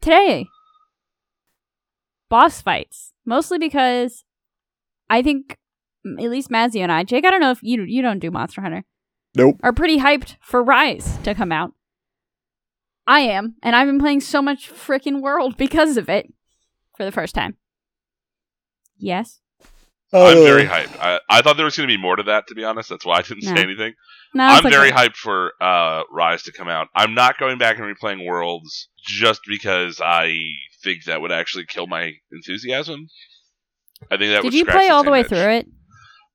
Today, boss fights. Mostly because I think at least Mazzy and I, Jake, I don't know if you you don't do Monster Hunter, Nope. are pretty hyped for Rise to come out. I am, and I've been playing so much freaking World because of it for the first time. Yes. I'm Uh, very hyped. I, I thought there was going to be more to that, to be honest. That's why I didn't No. say anything. No, I'm it's very hyped for uh, Rise to come out. I'm not going back and replaying Worlds just because I think that would actually kill my enthusiasm. I think that would Did you play all the way through it?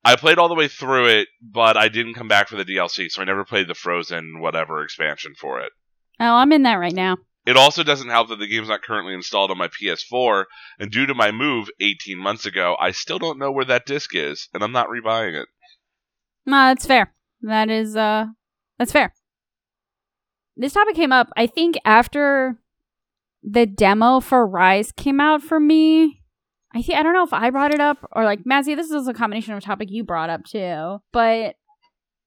I played all the way through it, but I didn't come back for the DLC, so I never played the Frozen whatever expansion for it. Oh, I'm in that right now. It also doesn't help that the game's not currently installed on my PS4, and due to my move 18 months ago, I still don't know where that disc is, and I'm not rebuying it. No, that's fair. That is uh that's fair. This topic came up, I think, after the demo for Rise came out for me. I think I don't know if I brought it up or like Mazzy, this is a combination of a topic you brought up too. But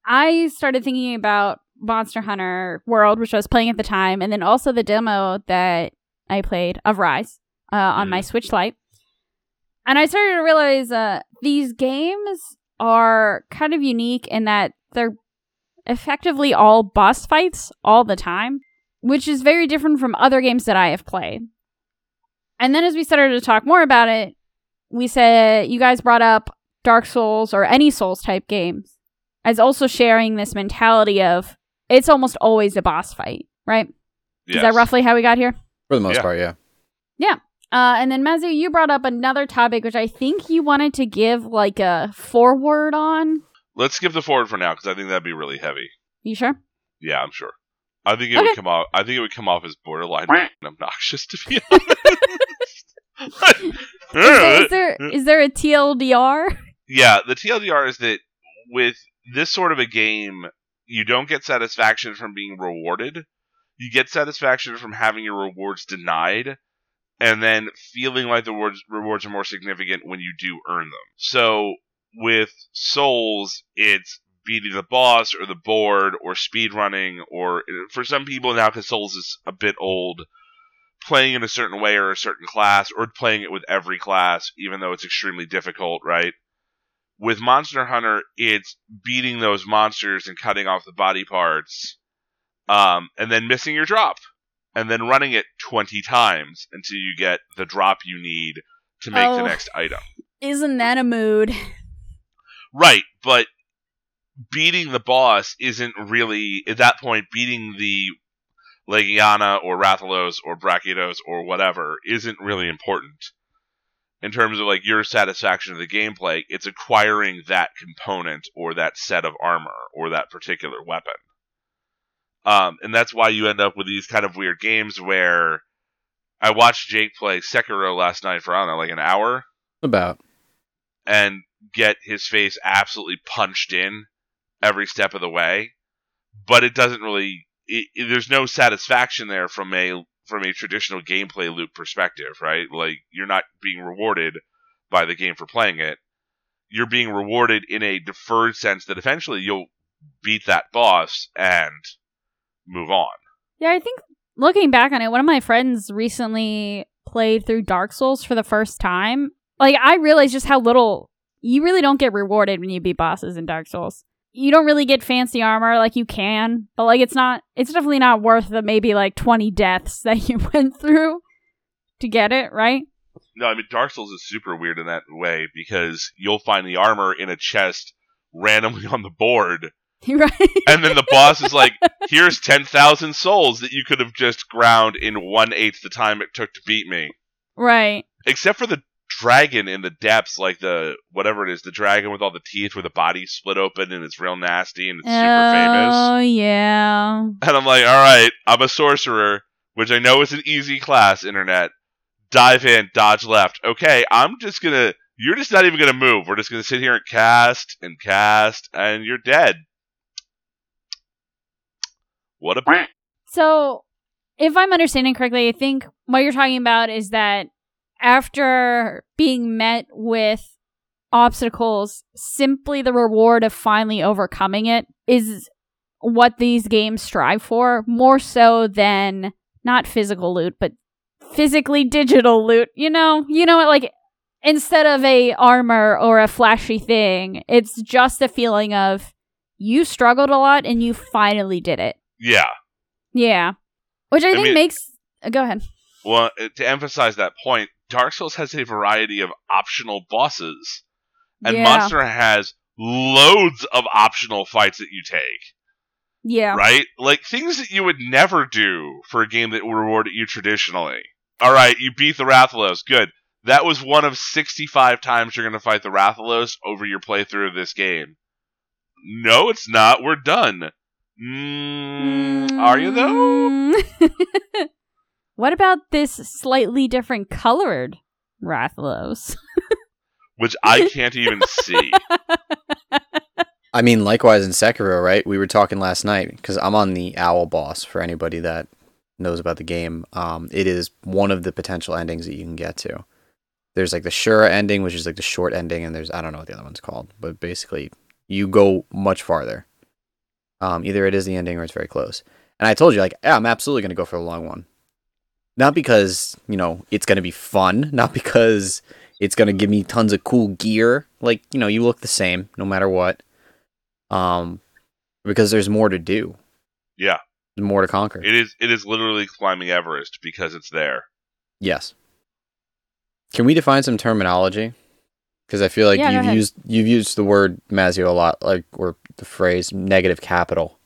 I started thinking about Monster Hunter World, which I was playing at the time, and then also the demo that I played of Rise uh, on my Switch Lite. And I started to realize uh, these games are kind of unique in that they're effectively all boss fights all the time, which is very different from other games that I have played. And then as we started to talk more about it, we said you guys brought up Dark Souls or any Souls type games as also sharing this mentality of it's almost always a boss fight, right? Is that roughly how we got here? For the most Yeah. part, yeah. Yeah. Uh, and then Mazu, you brought up another topic which I think you wanted to give like a forward on. Let's skip the forward for now because I think that'd be really heavy. You sure? Yeah, I'm sure. I think it Okay. would come off. I think it would come off as borderline obnoxious to be Is there, is, there, is there a TLDR? yeah, the TLDR is that with this sort of a game, you don't get satisfaction from being rewarded. You get satisfaction from having your rewards denied, and then feeling like the rewards, rewards are more significant when you do earn them. So with Souls, it's beating the boss or the board or speed running, or for some people now, because Souls is a bit old, playing in a certain way or a certain class, or playing it with every class, even though it's extremely difficult, right? With Monster Hunter, it's beating those monsters and cutting off the body parts, um, and then missing your drop, and then running it 20 times until you get the drop you need to make the Oh. next item. Isn't that a mood? Right, but beating the boss isn't really at that point beating the Legiana or Rathalos or Brachydios or whatever isn't really important. In terms of like your satisfaction of the gameplay, it's acquiring that component or that set of armor or that particular weapon. Um, and that's why you end up with these kind of weird games where I watched Jake play Sekiro last night for I don't know, like an hour About. and get his face absolutely punched in every step of the way, but it doesn't really. It, it- there's no satisfaction there from a from a traditional gameplay loop perspective, right? Like you're not being rewarded by the game for playing it. You're being rewarded in a deferred sense that eventually you'll beat that boss and move on. Yeah, I think looking back on it, one of my friends recently played through Dark Souls for the first time. Like, I realized just how little you really don't get rewarded when you beat bosses in Dark Souls. You don't really get fancy armor like you can, but like it's not, it's definitely not worth the maybe like 20 deaths that you went through to get it, right? No, I mean Dark Souls is super weird in that way because you'll find the armor in a chest randomly on the board right? and then the boss is like, "Here's ten thousand souls that you could have just ground in one eighth the time it took to beat me." right. Except for the dragon in the depths, like the whatever it is, the dragon with all the teeth where the body split open and it's real nasty and it's super oh, famous. Oh, yeah. And I'm like, "All right, I'm a sorcerer, which I know is an easy class." Internet, dive in, dodge left. Okay, I'm just gonna. You're just not even gonna move. We're just gonna sit here and cast and cast, and you're dead. What a So, if I'm understanding correctly, I think what you're talking about is that after being met with obstacles, simply the reward of finally overcoming it is what these games strive for more so than not physical loot, but physically digital loot. You know, you know, like instead of a armor or a flashy thing, it's just a feeling of you struggled a lot and you finally did it. Yeah. Yeah, which I, I think mean- makes. Go ahead. Well, uh, to emphasize that point, Dark Souls has a variety of optional bosses, and yeah, Monster has loads of optional fights that you take. yeah, right? Like things that you would never do for a game that would reward you traditionally. All right, you beat the Rathalos. Good. That was one of 65 times you're going to fight the Rathalos over your playthrough of this game. No, it's not. We're done. Mm, are you though? though? what about this slightly different colored Rathalos? Which I can't even see. I mean, likewise in Sekiro, right? We were talking last night because I'm on the Owl boss. For anybody that knows about the game, um, it is one of the potential endings that you can get to. There's like the Shura ending, which is like the short ending, and there's I don't know what the other one's called, but basically you go much farther. Um, either it is the ending or it's very close. And I told you, like, yeah, I'm absolutely gonna go for the long one. Not because you know it's gonna be fun, not because it's gonna give me tons of cool gear. Like you know, you look the same no matter what um, because there's more to do, Yeah, There's more to conquer. it is. It is literally climbing Everest because it's there. yes. Can we define some terminology? Because I feel like Yeah, you've used you've used the word Mazio a lot, like or the phrase negative capital.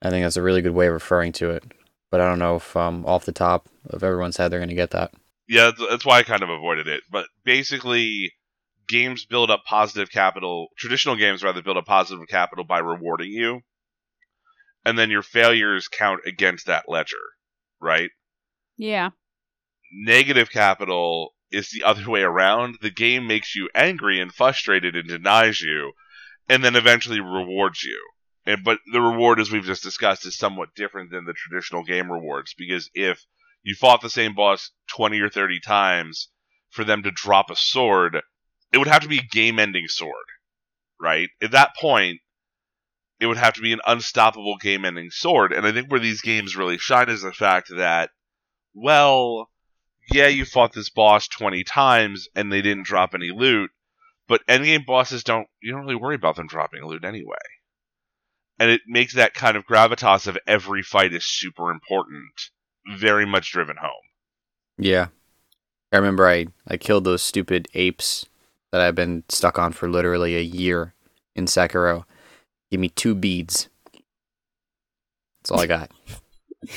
I think that's a really good way of referring to it. But I don't know if um, off the top of everyone's head they're going to get that. Yeah, that's- that's why I kind of avoided it. But basically, games build up positive capital. Traditional games rather build up positive capital by rewarding you, and then your failures count against that ledger, right? yeah, Negative capital is the other way around. The game makes you angry and frustrated and denies you, and then eventually rewards you. And but the reward, as we've just discussed, is somewhat different than the traditional game rewards because if you fought the same boss twenty or thirty times for them to drop a sword, it would have to be a game-ending sword, right? At that point, it would have to be an unstoppable game-ending sword. And I think where these games really shine is the fact that, well, yeah, you fought this boss 20 times and they didn't drop any loot, but endgame bosses don't, you don't really worry about them dropping loot anyway. And it makes that kind of gravitas of every fight is super important very much driven home. Yeah. I remember I, I killed those stupid apes that I've been stuck on for literally a year in Sekiro. Give me two beads. That's all I got.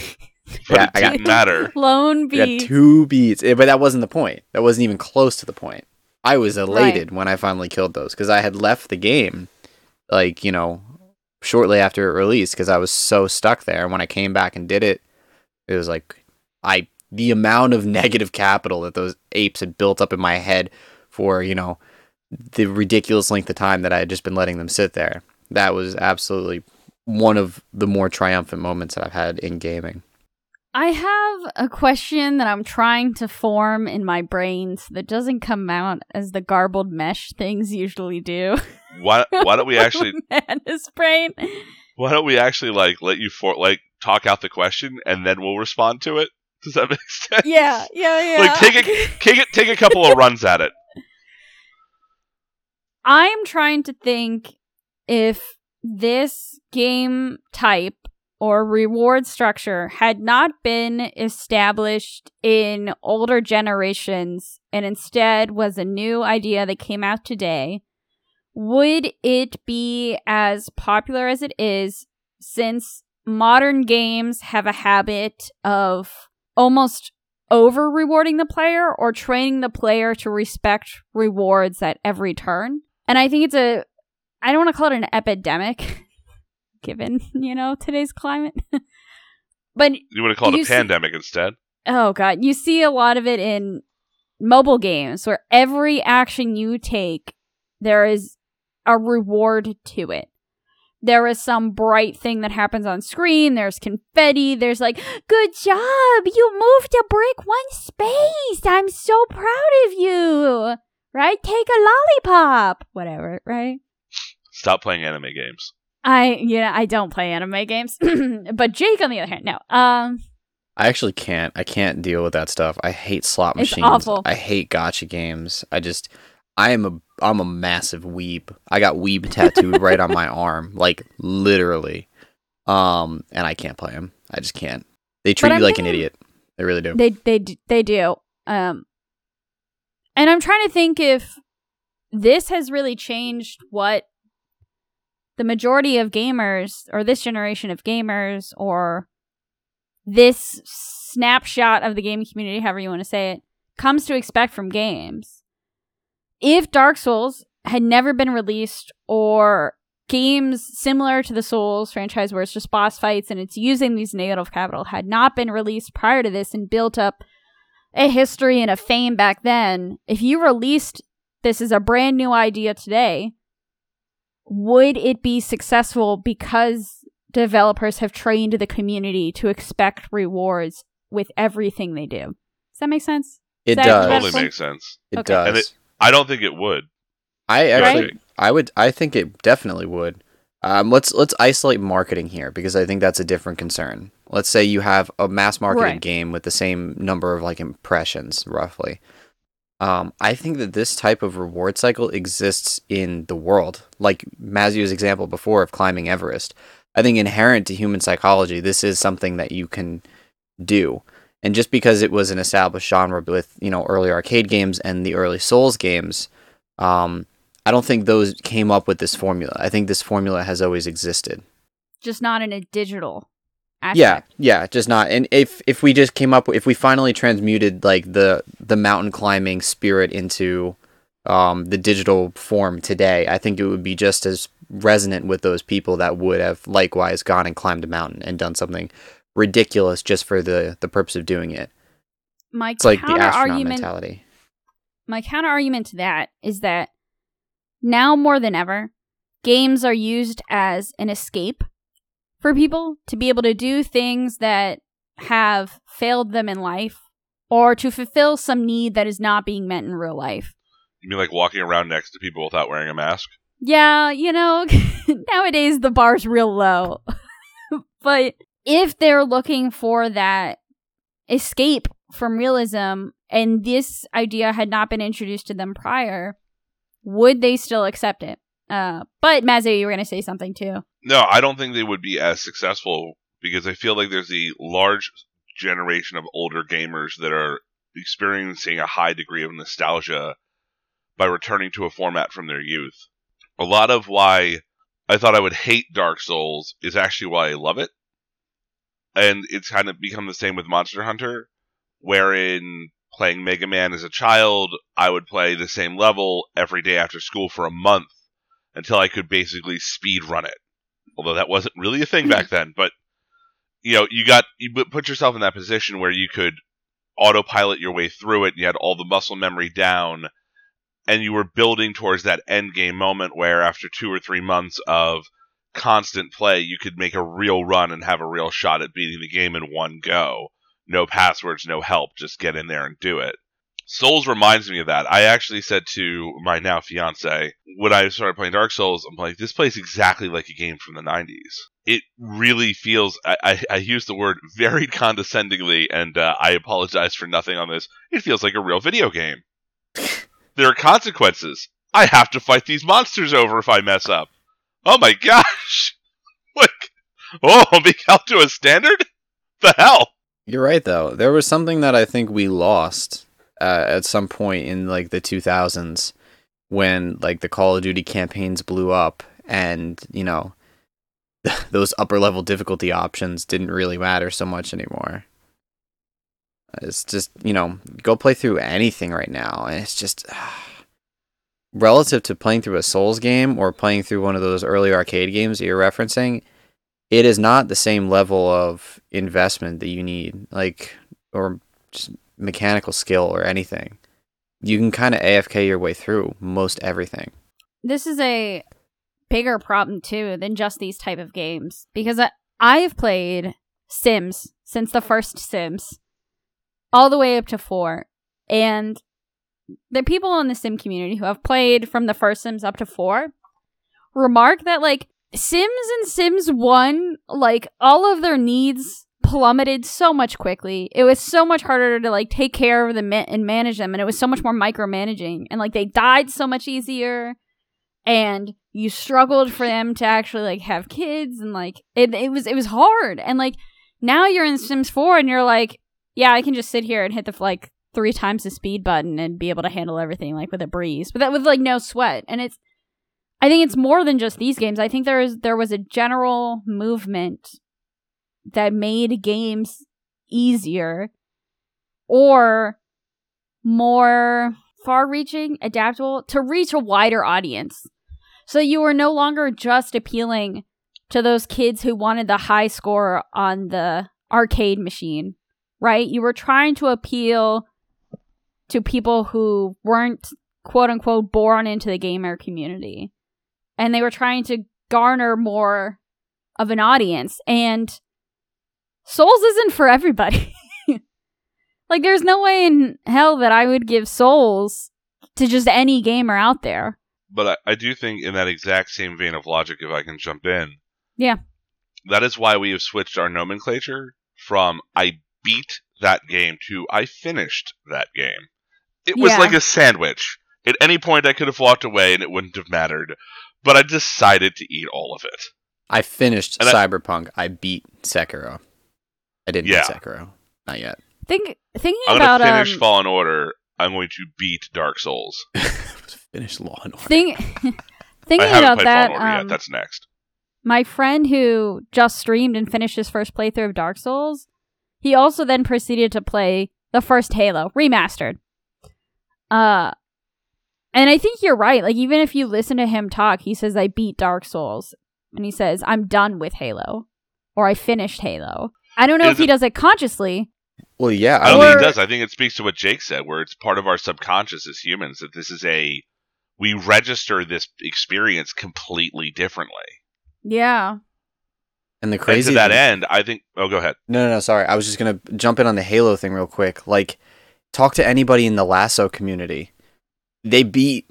But Yeah, it I got- didn't matter. lone I got two beads. Eh, But that wasn't the point. That wasn't even close to the point. I was elated when I finally killed those because I had left the game, like, you know, shortly after it released because I was so stuck there. And when I came back and did it, it was like, I, the amount of negative capital that those apes had built up in my head for, you know, the ridiculous length of time that I had just been letting them sit there. That was absolutely one of the more triumphant moments that I've had in gaming. I have a question that I'm trying to form in my brain so that doesn't come out as the garbled mesh things usually do. Why, why don't we actually His brain. why don't we actually like let you for like talk out the question and then we'll respond to it? Does that make sense? Yeah, yeah, yeah. Like take a take it take a couple of runs at it. I'm trying to think if this game type or reward structure had not been established in older generations and instead was a new idea that came out today, would it be as popular as it is since modern games have a habit of almost over rewarding the player or training the player to respect rewards at every turn? And I think it's a, I don't want to call it an epidemic, given, you know, today's climate. but, You want to call it a see- pandemic instead? oh God, you see a lot of it in mobile games where every action you take, there is a reward to it. There is some bright thing that happens on screen. There's confetti. There's like, good job. You moved a brick one space. I'm so proud of you. Right? Take a lollipop. Whatever, right? Stop playing anime games. I yeah, I don't play anime games, but Jake on the other hand, no. Um, I actually can't. I can't deal with that stuff. I hate slot machines. It's machines. awful. I hate gacha games. I just I am a I'm a massive weeb. I got weeb tattooed right on my arm, like literally. Um, and I can't play them. I just can't. They treat But you I'm like an idiot. They really do. they they they do. Um, and I'm trying to think if this has really changed what the majority of gamers, or this generation of gamers, or this snapshot of the gaming community, however you want to say it, comes to expect from games. If Dark Souls had never been released, or games similar to the Souls franchise where it's just boss fights and it's using these negative capital had not been released prior to this and built up a history and a fame back then, if you released this as a brand new idea today, would it be successful because developers have trained the community to expect rewards with everything they do? Does that make sense? It that- does. Totally makes sense. It Okay. does. And it- I don't think it would. I actually, Jake. I would, I think it definitely would. Um, let's let's isolate marketing here because I think that's a different concern. Let's say you have a mass marketed Right. game with the same number of like impressions, roughly. Um, I think that this type of reward cycle exists in the world, like Mazio's example before of climbing Everest. I think inherent to human psychology, this is something that you can do. And just because it was an established genre with you know early arcade games and the early Souls games, um, I don't think those came up with this formula. I think this formula has always existed. Just not in a digital Yeah, yeah, just not. And if if we just came up, if we finally transmuted like the the mountain climbing spirit into um, the digital form today, I think it would be just as resonant with those people that would have likewise gone and climbed a mountain and done something ridiculous just for the the purpose of doing it. My It's like the counter astronaut argument mentality. my counter argument to that is that now more than ever, games are used as an escape for people to be able to do things that have failed them in life or to fulfill some need that is not being met in real life. You mean like walking around next to people without wearing a mask? Yeah, you know, nowadays the bar's real low. but if they're looking for that escape from realism and this idea had not been introduced to them prior, would they still accept it? Uh, but Mazzy, you were going to say something too. No, I don't think they would be as successful because I feel like there's a large generation of older gamers that are experiencing a high degree of nostalgia by returning to a format from their youth. A lot of why I thought I would hate Dark Souls is actually why I love it. And it's kind of become the same with Monster Hunter, wherein playing Mega Man as a child, I would play the same level every day after school for a month until I could basically speed run it although that wasn't really a thing back then. But you know, you got you put- put yourself in that position where you could autopilot your way through it. And you had all the muscle memory down, and you were building towards that end game moment where, after two or three months of constant play, you could make a real run and have a real shot at beating the game in one go. No passwords, no help, just get in there and do it. Souls reminds me of that. I actually said to my now fiance when I started playing Dark Souls, I'm like, this plays exactly like a game from the 90s. It really feels. I, I, I use the word very condescendingly, and uh, I apologize for nothing on this. It feels like a real video game. there are consequences. I have to fight these monsters over if I mess up. Oh my gosh! Like, oh, held to a standard? The hell? You're right though. There was something that I think we lost uh, at some point in like the 2000s when like the Call of Duty campaigns blew up and, you know, those upper level difficulty options didn't really matter so much anymore. It's just, you know, go play through anything right now and it's just relative to playing through a Souls game or playing through one of those early arcade games that you're referencing, it is not the same level of investment that you need, like, or just mechanical skill or anything. You can kind of AFK your way through most everything. This is a bigger problem too than just these type of games because I, I've played Sims since the first Sims, all the way up to four, and the people in the Sim community who have played from the first Sims up to four remark that like Sims and Sims 1, like all of their needs plummeted so much quickly. It was so much harder to like take care of them and manage them and it was so much more micromanaging and like they died so much easier and you struggled for them to actually like have kids and like it it was it was hard and like now you're in Sims 4 and you're like yeah, I can just sit here and hit the like three times the speed button and be able to handle everything like with a breeze, but that with like no sweat. And it's, I think it's more than just these games. I think there is there was a general movement that made games easier or more far-reaching, adaptable to reach a wider audience. So you were no longer just appealing to those kids who wanted the high score on the arcade machine right? You were trying to appeal to people who weren't quote unquote born into the gamer community. And they were trying to garner more of an audience. And Souls isn't for everybody. like, there's no way in hell that I would give Souls to just any gamer out there. But I, I do think, in that exact same vein of logic, if I can jump in, Yeah. that is why we have switched our nomenclature from I beat that game to I finished that game. It was Yeah. like a sandwich. At any point, I could have walked away and it wouldn't have mattered. But I decided to eat all of it. I finished And Cyberpunk. I beat Sekiro. I didn't Yeah. beat Sekiro. Not yet. Think thinking I'm about going to finish um, Fallen Order. I'm going to beat Dark Souls. Finish Law and Order. think thinking haven't about that. Fallen Order um, yet. That's next. my friend who just streamed and finished his first playthrough of Dark Souls, he also then proceeded to play the first Halo remastered. Uh and I think you're right. Like even if you listen to him talk, he says I beat Dark Souls and he says I'm done with Halo or I finished Halo. I don't know Is if he does it consciously. Well, yeah. I don't Or- think it does. I think it speaks to what Jake said, where it's part of our subconscious as humans that this is a we register this experience completely differently. Yeah. and the And crazy to that thing- end, I think. Oh, go ahead. No, no, no. Sorry, I was just gonna jump in on the Halo thing real quick. Like, talk to anybody in the LASO community. They beat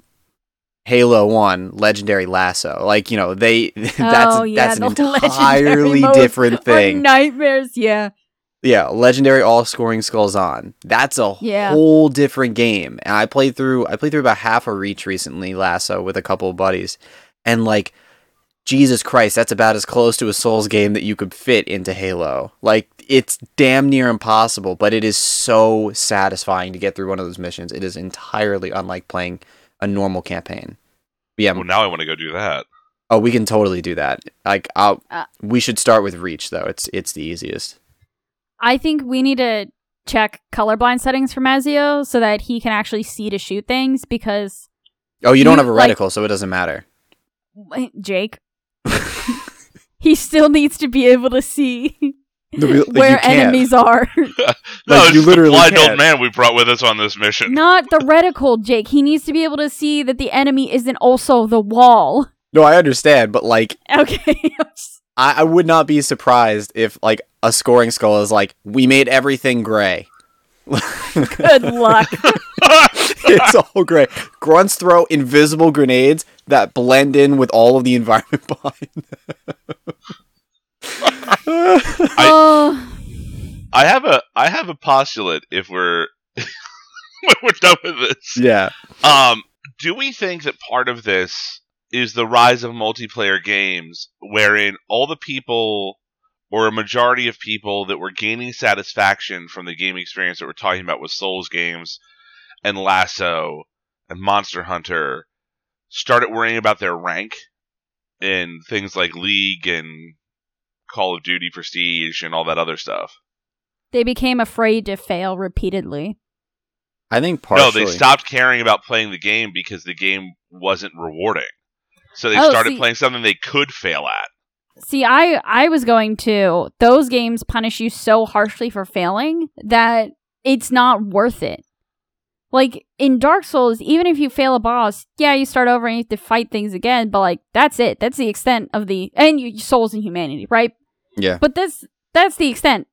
Halo One, Legendary LASO. Like, you know, they that's oh yeah, that's an entirely different thing. nightmares. Yeah. Yeah, Legendary All Scoring Skulls on. That's a Yeah. whole different game. And I played through I played through about half a reach recently, LASO, with a couple of buddies. And like Jesus Christ, that's about as close to a Souls game that you could fit into Halo. Like it's damn near impossible, but it is so satisfying to get through one of those missions. It is entirely unlike playing a normal campaign. Yeah, Well, now I want to go do that. oh, we can totally do that. Like, I'll, Uh. we should start with Reach though. It's it's the easiest. I think we need to check colorblind settings for Mazio so that he can actually see to shoot things because Oh, you don't have a like- reticle, so it doesn't matter. Jake he still needs to be able to see No, but, like, where you can't. enemies are. No, Like, it's you the literally blind can't. old man we brought with us on this mission. Not the reticle, Jake. He needs to be able to see that the enemy isn't also the wall. No, I understand, but like, Okay. I, I would not be surprised if like a scoring skull is like, we made everything gray. Good luck. it's all gray. Grunts throw invisible grenades that blend in with all of the environment behind. Them. oh, I have a I have a postulate. If we're when we're done with this, yeah. Um, do we think that part of this is the rise of multiplayer games, wherein all the people, or a majority of people that were gaining satisfaction from the game experience that we're talking about with Souls games and LASO and Monster Hunter, started worrying about their rank in things like League and Call of Duty Prestige and all that other stuff? they became afraid to fail repeatedly. I think partially. No, they stopped caring about playing the game because the game wasn't rewarding. So they Oh, started see- playing something they could fail at. See, I I was going to those games punish you so harshly for failing that it's not worth it. Like in Dark Souls, even if you fail a boss, yeah, you start over and you have to fight things again, but like that's it. That's the extent of the and you Souls and humanity, right? Yeah. But that's that's the extent.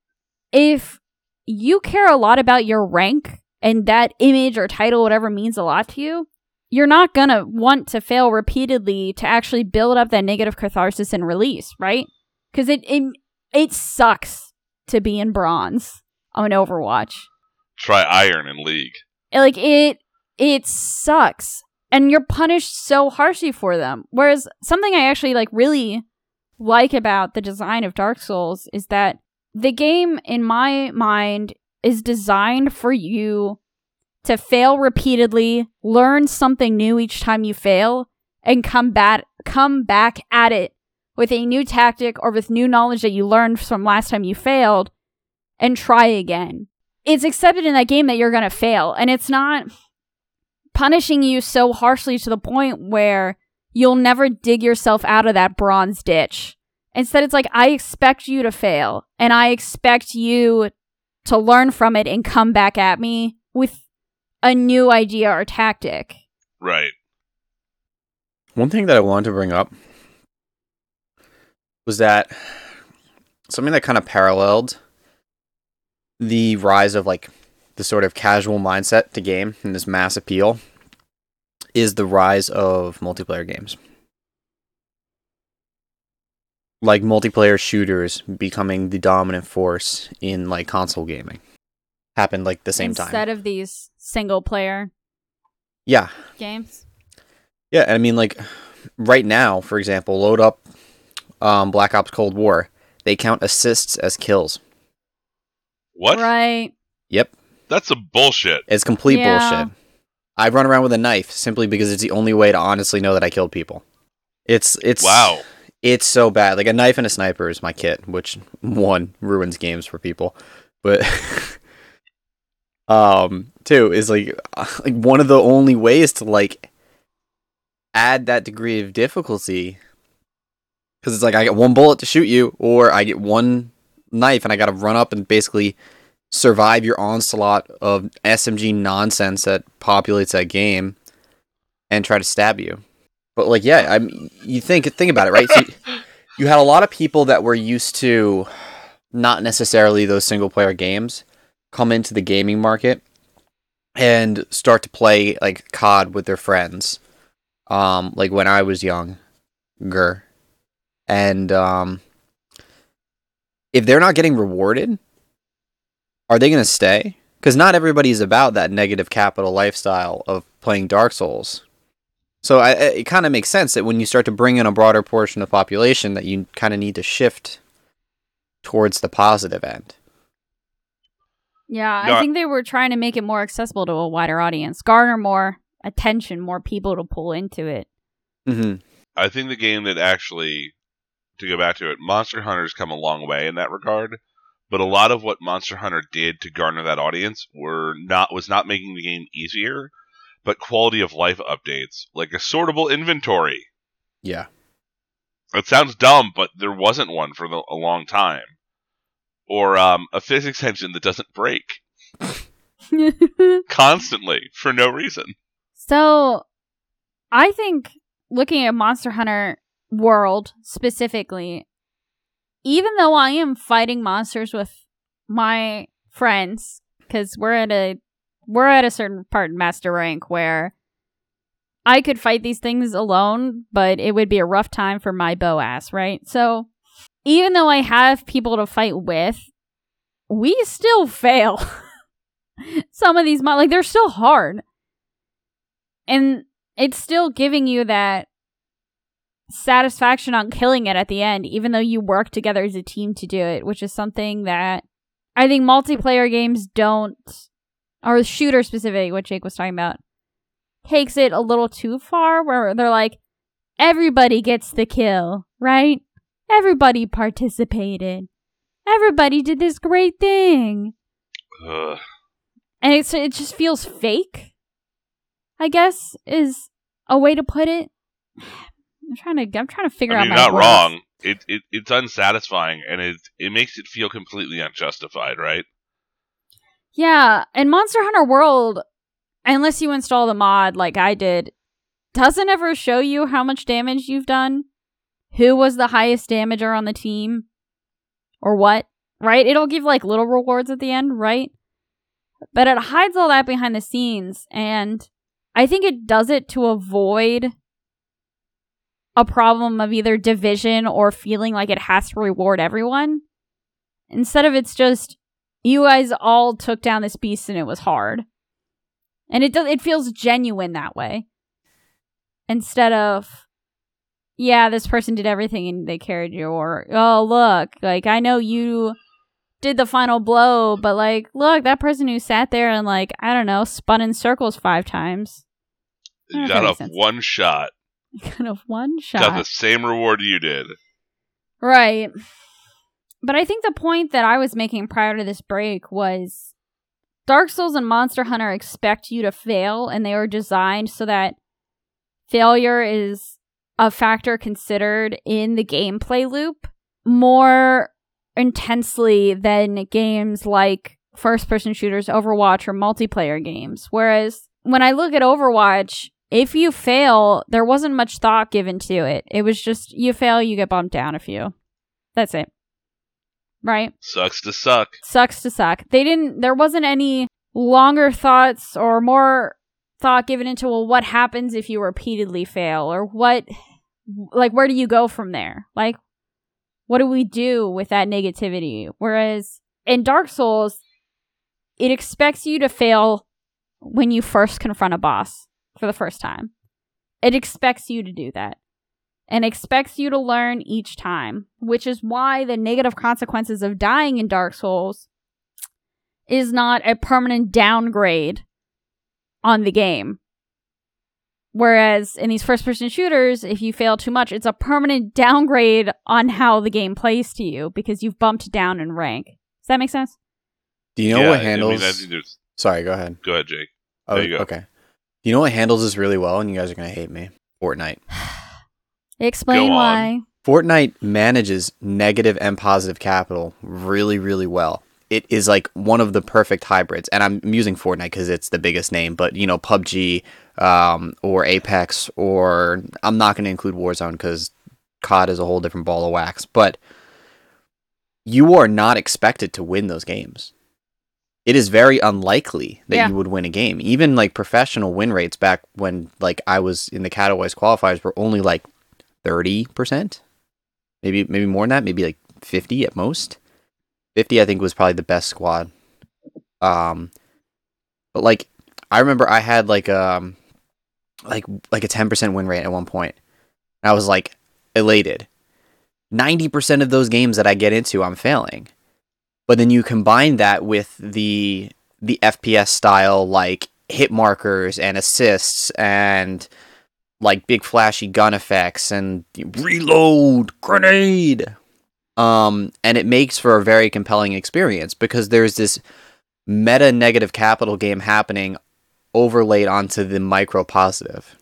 If you care a lot about your rank and that image or title, whatever means a lot to you, you're not gonna want to fail repeatedly to actually build up that negative catharsis and release, right? Because it, it it sucks to be in bronze on Overwatch. Try iron in League. Like it it sucks. And you're punished so harshly for them. Whereas something I actually like really like about the design of Dark Souls is that the game in my mind is designed for you to fail repeatedly, learn something new each time you fail, and come back come back at it with a new tactic or with new knowledge that you learned from last time you failed and try again. It's accepted in that game that you're going to fail and it's not punishing you so harshly to the point where you'll never dig yourself out of that bronze ditch. Instead, it's like, I expect you to fail and I expect you to learn from it and come back at me with a new idea or tactic. Right. One thing that I wanted to bring up was that something that kind of paralleled the rise of like the sort of casual mindset to game and this mass appeal is the rise of multiplayer games. Like multiplayer shooters becoming the dominant force in like console gaming. Happened like the same Instead time. Instead of these single player Yeah. games. Yeah, and I mean like right now, for example, load up um, Black Ops Cold War. They count assists as kills. What? Right. Yep. That's a bullshit. It's complete Yeah. bullshit. I run around with a knife simply because it's the only way to honestly know that I killed people. It's it's Wow. It's so bad. Like a knife and a sniper is my kit, which one ruins games for people. But um two is like like one of the only ways to like add that degree of difficulty cuz it's like I get one bullet to shoot you or I get one knife and I got to run up and basically survive your onslaught of SMG nonsense that populates that game and try to stab you. But like, yeah, I'm. You think think about it, right? So you had a lot of people that were used to not necessarily those single player games come into the gaming market and start to play like COD with their friends. Um, like when I was younger, and um, if they're not getting rewarded, are they going to stay? Because not everybody's about that negative capital lifestyle of playing Dark Souls. So I, I- it kind of makes sense that when you start to bring in a broader portion of the population, that you kind of need to shift towards the positive end. Yeah, No, I I- think they were trying to make it more accessible to a wider audience, garner more attention, more people to pull into it. Mm-hmm. I think the game that actually, to go back to it, Monster Hunter's come a long way in that regard. But a lot of what Monster Hunter did to garner that audience were not was not making the game easier, but quality of life updates, like a sortable inventory. Yeah. It sounds dumb, but there wasn't one for the, a long time. Or um, a physics engine that doesn't break constantly for no reason. so, I think looking at Monster Hunter World specifically, even though I am fighting monsters with my friends, because we're at a we're at a certain part in master rank where I could fight these things alone, but it would be a rough time for my bow ass, right? So even though I have people to fight with, we still fail. Some of these mon- like they're still hard. And it's still giving you that satisfaction on killing it at the end, even though you work together as a team to do it, which is something that I think multiplayer games don't, or shooter specific, what Jake was talking about, takes it a little too far, where they're like, everybody gets the kill, right? Everybody participated. Everybody did this great thing. Ugh. And it's, it just feels fake, I guess, is a way to put it. I'm trying to I'm trying to figure I mean, out you're my not words. wrong. It, it it's unsatisfying, and it it makes it feel completely unjustified, right? Yeah, and Monster Hunter World, unless you install the mod like I did, doesn't ever show you how much damage you've done, who was the highest damager on the team, or what, right? It'll give like little rewards at the end, right? But it hides all that behind the scenes, and I think it does it to avoid a problem of either division or feeling like it has to reward everyone. Instead of it's just you guys all took down this beast and it was hard. And it does it feels genuine that way. Instead of yeah, this person did everything and they carried you or oh look, like I know you did the final blow, but like look, that person who sat there and like, I don't know, spun in circles five times. I don't know if that got off one shot. Kind of one shot. Got the same reward you did. Right. But I think the point that I was making prior to this break was Dark Souls and Monster Hunter expect you to fail, and they are designed so that failure is a factor considered in the gameplay loop more intensely than games like first person shooters, Overwatch, or multiplayer games. Whereas when I look at Overwatch, if you fail, there wasn't much thought given to it. It was just you fail, you get bumped down a few. That's it. Right? Sucks to suck. Sucks to suck. They didn't there wasn't any longer thoughts or more thought given into well what happens if you repeatedly fail or what like where do you go from there? Like what do we do with that negativity? Whereas in Dark Souls it expects you to fail when you first confront a boss for the first time. It expects you to do that and expects you to learn each time, which is why the negative consequences of dying in Dark Souls is not a permanent downgrade on the game. Whereas in these first person shooters, if you fail too much, it's a permanent downgrade on how the game plays to you because you've bumped down in rank. Does that make sense? Do you know Yeah, what I handles? mean, I think Sorry, go ahead. go ahead, Jake. Oh, There you go. okay. You know what handles this really well, and you guys are gonna hate me. Fortnite. Explain Go on. why. Fortnite manages negative and positive capital really, really well. It is like one of the perfect hybrids, and I'm using Fortnite because it's the biggest name. But you know, PUBG um, or Apex, or I'm not going to include Warzone because COD is a whole different ball of wax. But you are not expected to win those games. It is very unlikely that Yeah. you would win a game. Even like professional win rates back when like I was in the Cataways qualifiers were only like thirty percent, maybe maybe more than that, maybe like fifty at most. Fifty, I think, was probably the best squad. Um, but like I remember, I had like um like like a ten percent win rate at one point. And I was like elated. Ninety percent of those games that I get into, I'm failing. But then you combine that with the the FPS style like hit markers and assists and like big flashy gun effects and reload grenade. Um and it makes for a very compelling experience because there's this meta negative capital game happening overlaid onto the micro positive.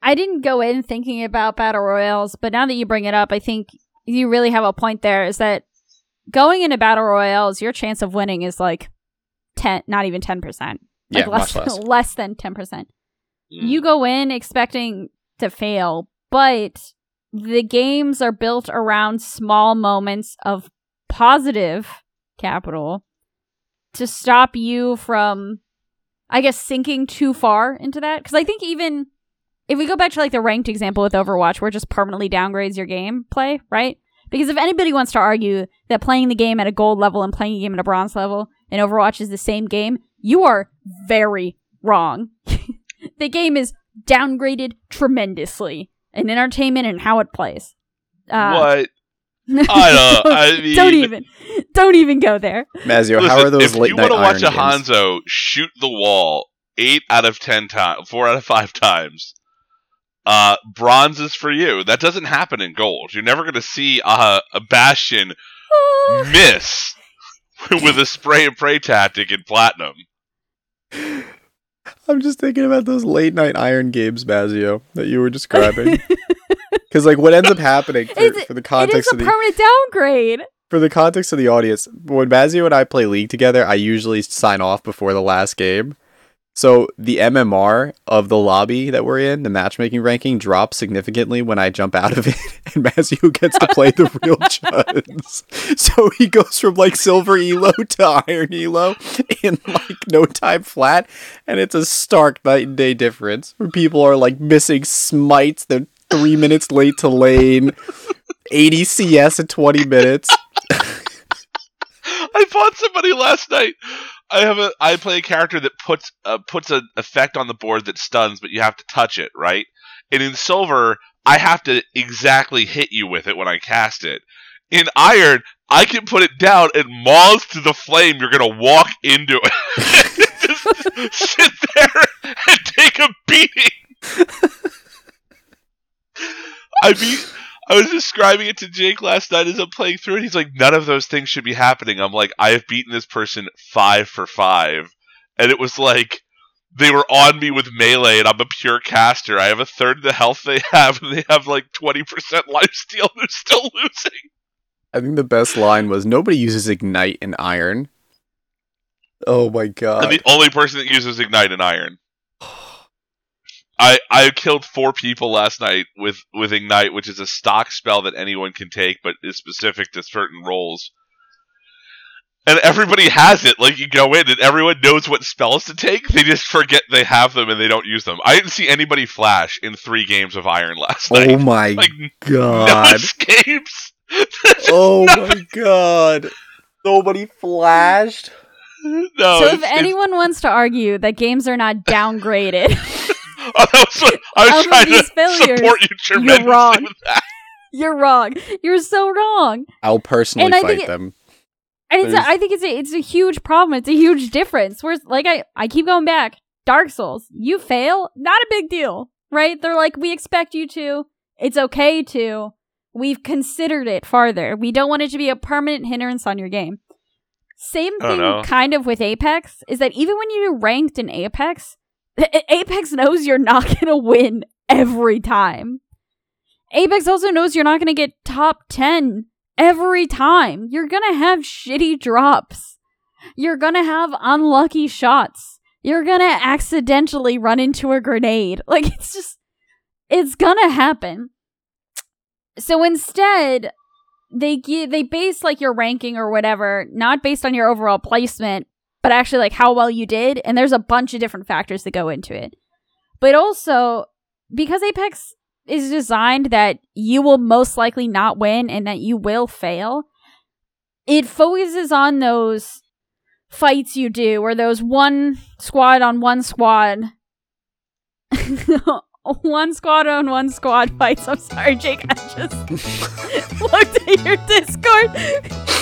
I didn't go in thinking about battle royales, but now that you bring it up, I think you really have a point there is that going into battle royales, your chance of winning is like 10, not even 10%. Like yeah less, much less less than 10%. Mm. You go in expecting to fail, but the games are built around small moments of positive capital to stop you from, I guess, sinking too far into that. Because I think even if we go back to like the ranked example with Overwatch, where it just permanently downgrades your gameplay, right? Because if anybody wants to argue that playing the game at a gold level and playing a game at a bronze level in Overwatch is the same game, you are very wrong. the game is downgraded tremendously in entertainment and how it plays. Uh, what? I don't- I don't even, don't even go there. mazio how are those late if late you night want to watch a iron games? Hanzo shoot the wall eight out of ten times, four out of five times, uh, bronze is for you. That doesn't happen in gold. You're never going to see a, a Bastion miss with a spray and pray tactic in platinum. i'm just thinking about those late night iron games mazio that you were describing because like what ends up happening for, for the context of the permanent downgrade. for the context of the audience, when Bazio and I play League together, I usually sign off before the last game. So the MMR of the lobby that we're in, the matchmaking ranking, drops significantly when I jump out of it, and Mazu gets to play the real Chuds. So he goes from like silver elo to iron elo in like no time flat, and it's a stark night and day difference. Where people are like missing smites, they're three minutes late to lane, eighty CS in twenty minutes. I fought somebody last night. I have a I play a character that puts uh, puts an effect on the board that stuns, but you have to touch it, right? And in silver, I have to exactly hit you with it when I cast it. In iron, I can put it down and maws to the flame. You're gonna walk into it, just sit there and take a beating. I mean, describing it to Jake last night as I'm playing through it. He's like, none of those things should be happening. I'm like, I have beaten this person five for five. And it was like, they were on me with melee, and I'm a pure caster. I have a third of the health they have, and they have like 20% lifesteal, and they're still losing. I think the best line was nobody uses ignite and iron. Oh my god. I'm the only person that uses ignite and iron. I I killed four people last night with with ignite, which is a stock spell that anyone can take, but is specific to certain roles. And everybody has it. Like you go in, and everyone knows what spells to take. They just forget they have them, and they don't use them. I didn't see anybody flash in three games of Iron last oh night. Oh my Like oh no god. escapes. oh my god. Nobody flashed. No. so if anyone wants to argue that games are not downgraded, Oh, that was what- I was Of trying to failures, support you tremendously wrong. with that. you're wrong. You're so wrong. I'll personally And I fight think it- them. And it's a, There's- I think it's a, it's a huge problem. It's a huge difference. Whereas, like I, I keep going back. Dark Souls, you fail, not a big deal, right? They're like, we expect you to. It's okay to. We've considered it farther. We don't want it to be a permanent hindrance on your game. Same I don't thing, know. kind of with Apex, is that even when you do ranked in Apex, A- Apex knows you're not going to win every time. Apex also knows you're not going to get top 10 every time. You're going to have shitty drops. You're going to have unlucky shots. You're going to accidentally run into a grenade. Like, it's just, it's going to happen. So instead, they give, they base like your ranking or whatever, not based on your overall placement, but actually like how well you did. And there's a bunch of different factors that go into it. But also, because Apex is designed that you will most likely not win and that you will fail, it focuses on those fights you do or those one squad on one squad. one squad on one squad fights. I'm sorry, Jake. I just looked at your Discord.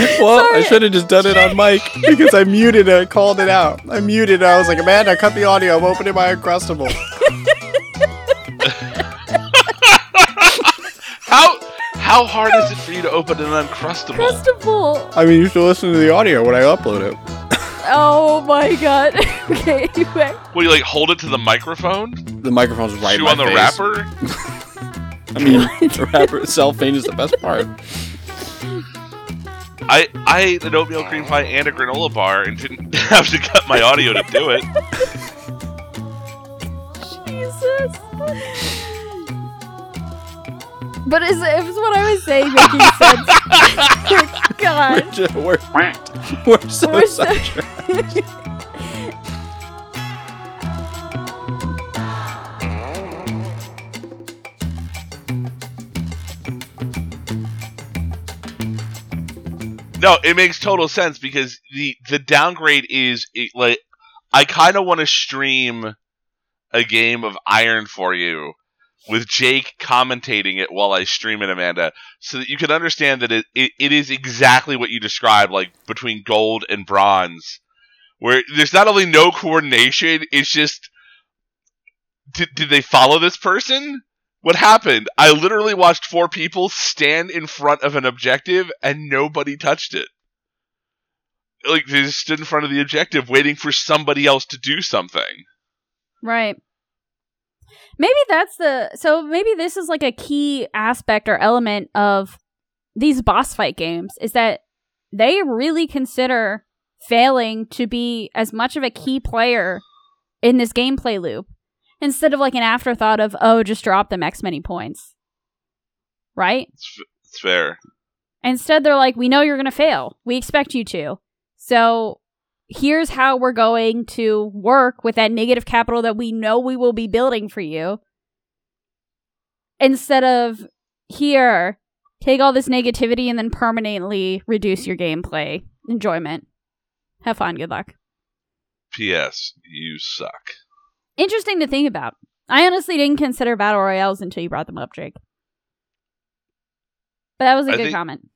Well, I should have just done it on mic because I muted it. I called it out. I muted it. I was like, Amanda, cut the audio. I'm opening my Uncrustable. How how hard is it for you to open an uncrustable? Crustable. I mean, you should listen to the audio when I upload it. Oh my god. okay, anyway. Will you like hold it to the microphone? The microphone's right Chew in my on the face. wrapper? I mean, the wrapper itself is the best part. I I ate an oatmeal cream pie and a granola bar and didn't have to cut my audio to do it. Jesus. But is, is what I was saying making sense? Oh God. We're, just, we're, we're so We're so- No, it makes total sense because the the downgrade is it, like I kind of want to stream a game of Iron for you with Jake commentating it while I stream it, Amanda, so that you can understand that it, it, it is exactly what you described, like between gold and bronze, where there's not only no coordination, it's just did, did they follow this person? What happened? I literally watched four people stand in front of an objective and nobody touched it. Like they just stood in front of the objective waiting for somebody else to do something. Right. Maybe that's the so maybe this is like a key aspect or element of these boss fight games is that they really consider failing to be as much of a key player in this gameplay loop instead of like an afterthought of, oh, just drop them X many points. Right? It's, f- it's fair. Instead, they're like, we know you're going to fail. We expect you to. So here's how we're going to work with that negative capital that we know we will be building for you. Instead of here, take all this negativity and then permanently reduce your gameplay enjoyment. Have fun. Good luck. P.S. You suck. Interesting to think about. I honestly didn't consider battle royales until you brought them up, Jake. But that was a I good think- comment.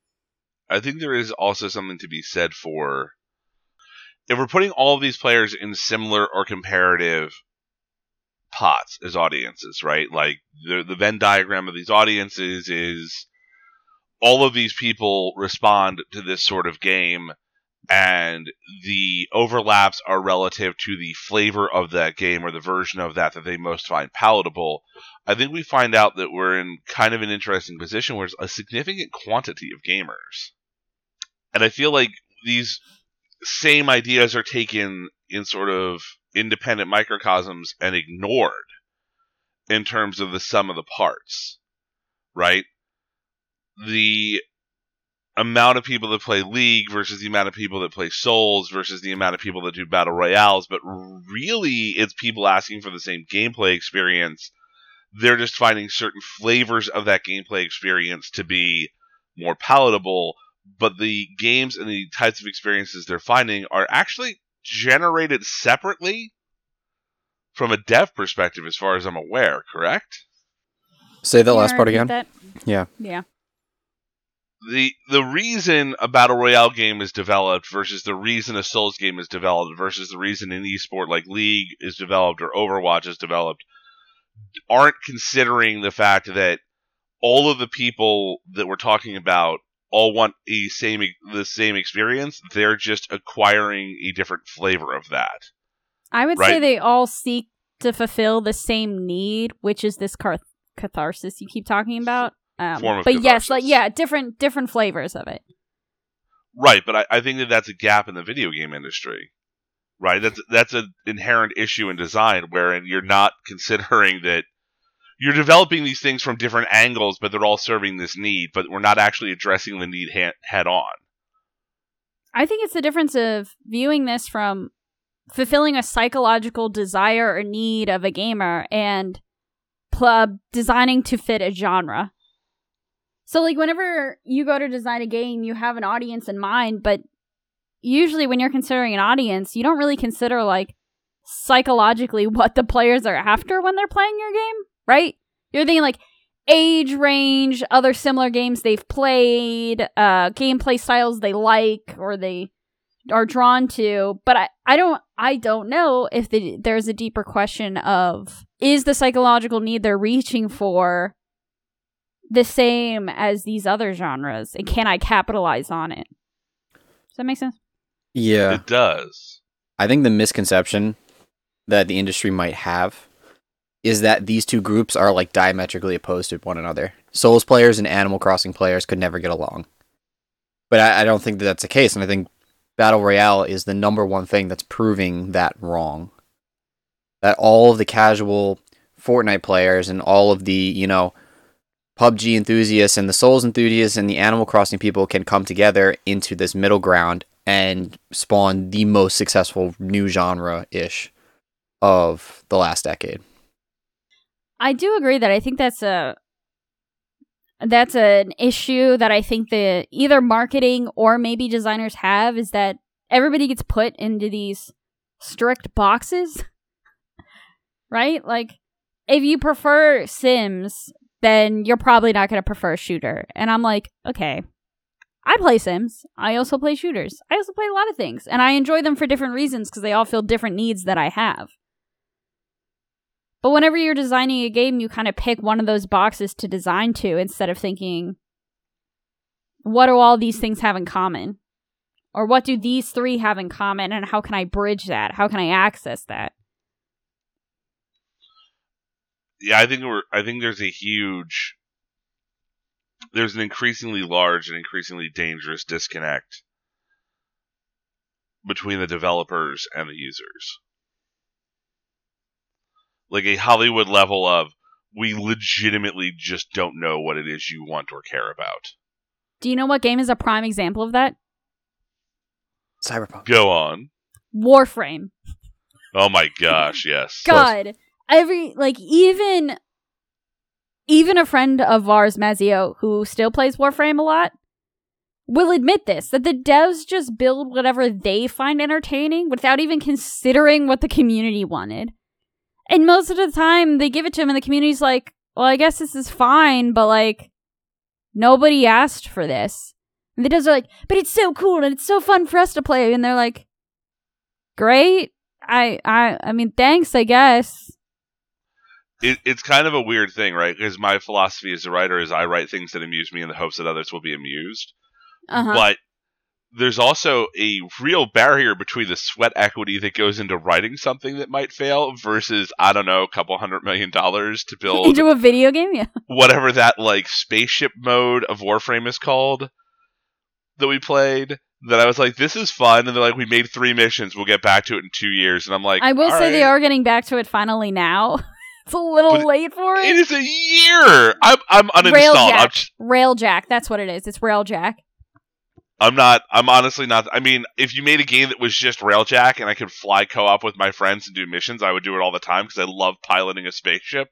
I think there is also something to be said for if we're putting all of these players in similar or comparative pots as audiences, right? Like the the Venn diagram of these audiences is all of these people respond to this sort of game and the overlaps are relative to the flavor of that game or the version of that that they most find palatable. I think we find out that we're in kind of an interesting position where there's a significant quantity of gamers. And I feel like these same ideas are taken in sort of independent microcosms and ignored in terms of the sum of the parts, right? The amount of people that play League versus the amount of people that play Souls versus the amount of people that do Battle Royales, but really it's people asking for the same gameplay experience. They're just finding certain flavors of that gameplay experience to be more palatable, but the games and the types of experiences they're finding are actually generated separately from a dev perspective, as far as I'm aware, correct? Say the Can last part again. that? Yeah. Yeah. The the reason a battle royale game is developed versus the reason a Souls game is developed versus the reason an esport like League is developed or Overwatch is developed aren't considering the fact that all of the people that we're talking about all want a same the same experience. They're just acquiring a different flavor of that. I would say they all seek to fulfill the same need, which is this car- catharsis you keep talking about. Um, but yes, like yeah, different different flavors of it. Right, but I, I think that that's a gap in the video game industry. Right, that's that's an inherent issue in design wherein you're not considering that you're developing these things from different angles, but they're all serving this need, but we're not actually addressing the need ha- head on. I think it's the difference of viewing this from fulfilling a psychological desire or need of a gamer and pl- designing to fit a genre. So, like, whenever you go to design a game, you have an audience in mind, but usually when you're considering an audience, you don't really consider, like, psychologically what the players are after when they're playing your game, right? You're thinking, like, age range, other similar games they've played, uh, gameplay styles they like or they are drawn to. But I, I don't, I don't know if the, there's a deeper question of is the psychological need they're reaching for the same as these other genres, and can I capitalize on it? Does that make sense? Yeah. It does. I think the misconception that the industry might have is that these two groups are like diametrically opposed to one another. Souls players and Animal Crossing players could never get along. But I, I don't think that that's the case, and I think Battle Royale is the number one thing that's proving that wrong. That all of the casual Fortnite players and all of the, you know, PUBG enthusiasts and the Souls enthusiasts and the Animal Crossing people can come together into this middle ground and spawn the most successful new genre ish of the last decade. I do agree that I think that's a that's an issue that I think the either marketing or maybe designers have is that everybody gets put into these strict boxes. right? Like if you prefer Sims, then you're probably not going to prefer a shooter. And I'm like, okay. I play Sims. I also play shooters. I also play a lot of things and I enjoy them for different reasons because they all fill different needs that I have. But whenever you're designing a game, you kind of pick one of those boxes to design to instead of thinking, what do all these things have in common? Or what do these three have in common and how can I bridge that? How can I access that? Yeah, I think we're. I think there's a huge. There's an increasingly large and increasingly dangerous disconnect between the developers and the users. Like a Hollywood level of we legitimately just don't know what it is you want or care about. Do you know what game is a prime example of that? Cyberpunk. Go on. Warframe. Oh my gosh, yes. God, every like even even a friend of ours, Mazio, who still plays Warframe a lot, will admit this that the devs just build whatever they find entertaining without even considering what the community wanted. And most of the time, they give it to them, and the community's like, "Well, I guess this is fine, but like, nobody asked for this." And the devs are like, "But it's so cool and it's so fun for us to play," and they're like, "Great, I, I, I mean, thanks, I guess." It, it's kind of a weird thing, right? Because my philosophy as a writer is I write things that amuse me in the hopes that others will be amused. Uh-huh. But there's also a real barrier between the sweat equity that goes into writing something that might fail versus, I don't know, a couple hundred million dollars to build Into a video game, yeah. whatever that like spaceship mode of Warframe is called that we played. That I was like, this is fun, and they're like, we made three missions. We'll get back to it in two years, and I'm like, I will "All say they are getting back to it finally now. it's a little But late for It it. is a year. I'm I'm uninstalled. I'm, Railjack. just, Railjack, that's what it is. It's Railjack. I'm not. I'm honestly not. I mean, if you made a game that was just Railjack and I could fly co-op with my friends and do missions, I would do it all the time because I love piloting a spaceship.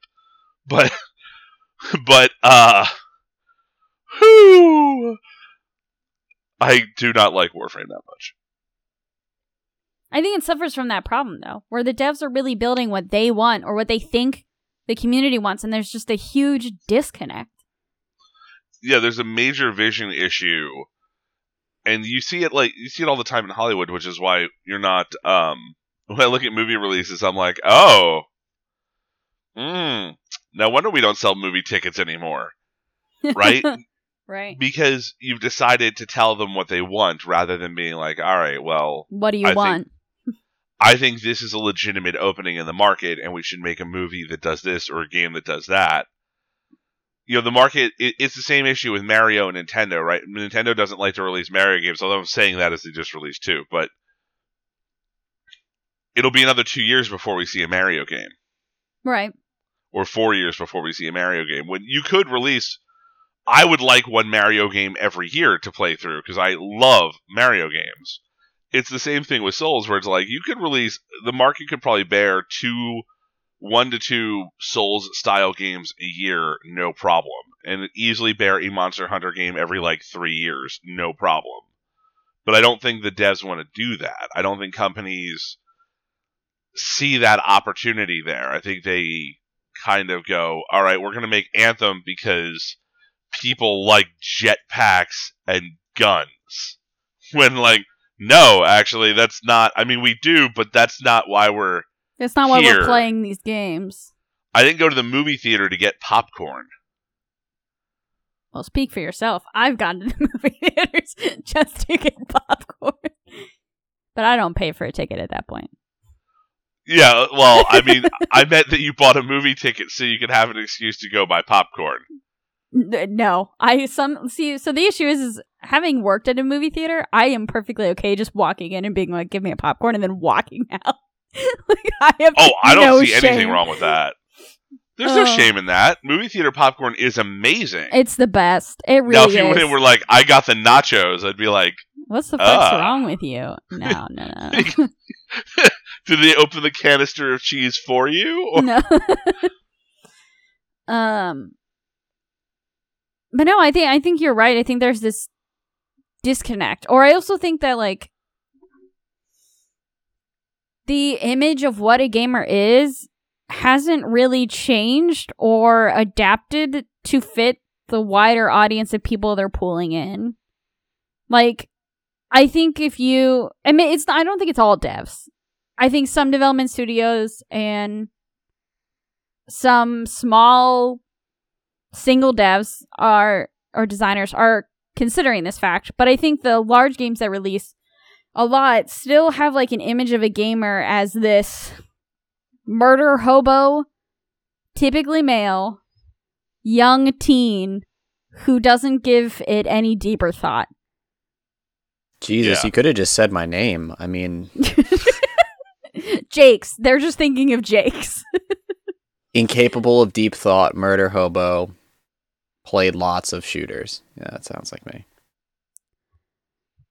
But, but, uh, whew, I do not like Warframe that much. I think it suffers from that problem though, where the devs are really building what they want or what they think the community wants, and there's just a huge disconnect. Yeah, there's a major vision issue, and you see it like you see it all the time in Hollywood, which is why you're not. Um, when I look at movie releases, I'm like, oh, hmm. No wonder we don't sell movie tickets anymore, right? Right. because you've decided to tell them what they want rather than being like, all right, well, What do you I want? I think this is a legitimate opening in the market, and we should make a movie that does this or a game that does that. You know, the market, it, it's the same issue with Mario and Nintendo, right? Nintendo doesn't like to release Mario games, although I'm saying that as they just released two, but it'll be another two years before we see a Mario game, Right. or four years before we see a Mario game. When you could release, I would like one Mario game every year to play through, because I love Mario games it's the same thing with Souls, where it's like you could release the market could probably bear two, one to two Souls style games a year, no problem, and easily bear a Monster Hunter game every like three years, no problem. But I don't think the devs want to do that. I don't think companies see that opportunity there. I think they kind of go, all right, we're going to make Anthem because people like jetpacks and guns. When like no, actually, that's not. I mean, we do, but that's not why we're. That's not why we're playing these games. I didn't go to the movie theater to get popcorn. Well, speak for yourself. I've gone to the movie theaters just to get popcorn. But I don't pay for a ticket at that point. Yeah, well, I mean, I meant that you bought a movie ticket so you could have an excuse to go buy popcorn. No, I some see. So the issue is, is having worked at a movie theater, I am perfectly okay just walking in and being like, "Give me a popcorn," and then walking out. like I have. Oh, I don't no see anything wrong with that. There's no shame in that. Movie theater popcorn is amazing. It's the best. It really now, if you is. went were like, I got the nachos, I'd be like, What's the fuck's Ah. wrong with you? No, no, no, did they open the canister of cheese for you? Or- no. um, but no, I think I think you're right. I think there's this disconnect, or I also think that like the image of what a gamer is hasn't really changed or adapted to fit the wider audience of people they're pulling in. Like, I think if you, I mean, it's I don't think it's all devs. I think some development studios and some small single devs are or designers are considering this fact, but I think the large games that release a lot still have like an image of a gamer as this murder hobo, typically male, young teen who doesn't give it any deeper thought. Jesus, Yeah. you could have just said my name. I mean, Jake's. They're just thinking of Jake's. incapable of deep thought, murder hobo, played lots of shooters. Yeah, that sounds like me.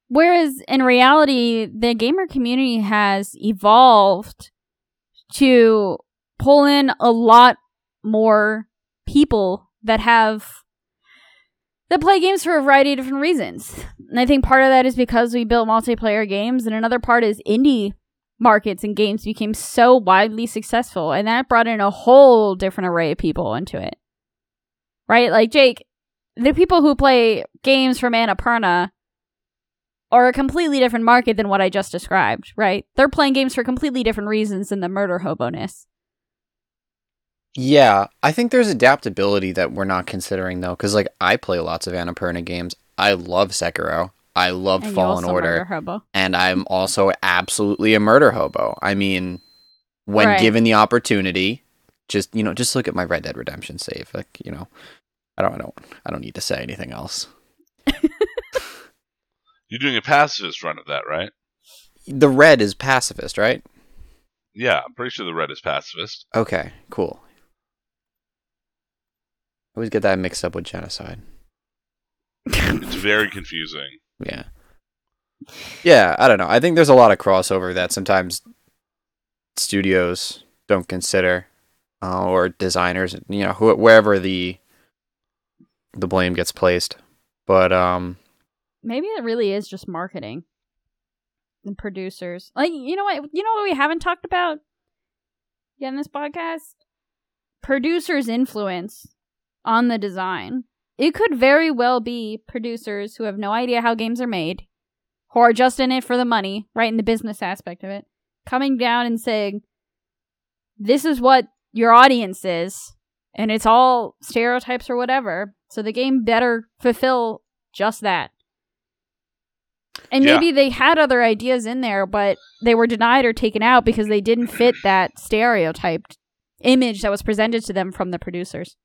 Whereas in reality, the gamer community has evolved to pull in a lot more people that have that play games for a variety of different reasons. And I think part of that is because we built multiplayer games, and another part is indie markets and games became so widely successful, and that brought in a whole different array of people into it. Right? Like Jake, the people who play games from Annapurna are a completely different market than what I just described, right? They're playing games for completely different reasons than the murder hoboness. Yeah, I think there's adaptability that we're not considering though, because like I play lots of Annapurna games. I love Sekiro. I love And Fallen Order, and I'm also absolutely a murder hobo. I mean, when Right. given the opportunity, just you know, just look at my Red Dead Redemption save. Like you know, I don't, I don't, I don't need to say anything else. You're doing a pacifist run of that, right? The red is pacifist, right? Yeah, I'm pretty sure the red is pacifist. Okay, cool. I always get that mixed up with genocide. It's very confusing. Yeah. Yeah, I don't know. I think there's a lot of crossover that sometimes studios don't consider, uh, or designers, you know, wh- wherever the the blame gets placed. But um, Maybe it really is just marketing and producers. Like, you know what? You know what we haven't talked about yet in this podcast? Producers' influence on the design. It could very well be producers who have no idea how games are made, who are just in it for the money, right? In the business aspect of it, coming down and saying, this is what your audience is, and it's all stereotypes or whatever. So the game better fulfill just that. And Yeah. maybe they had other ideas in there, but they were denied or taken out because they didn't fit that stereotyped image that was presented to them from the producers.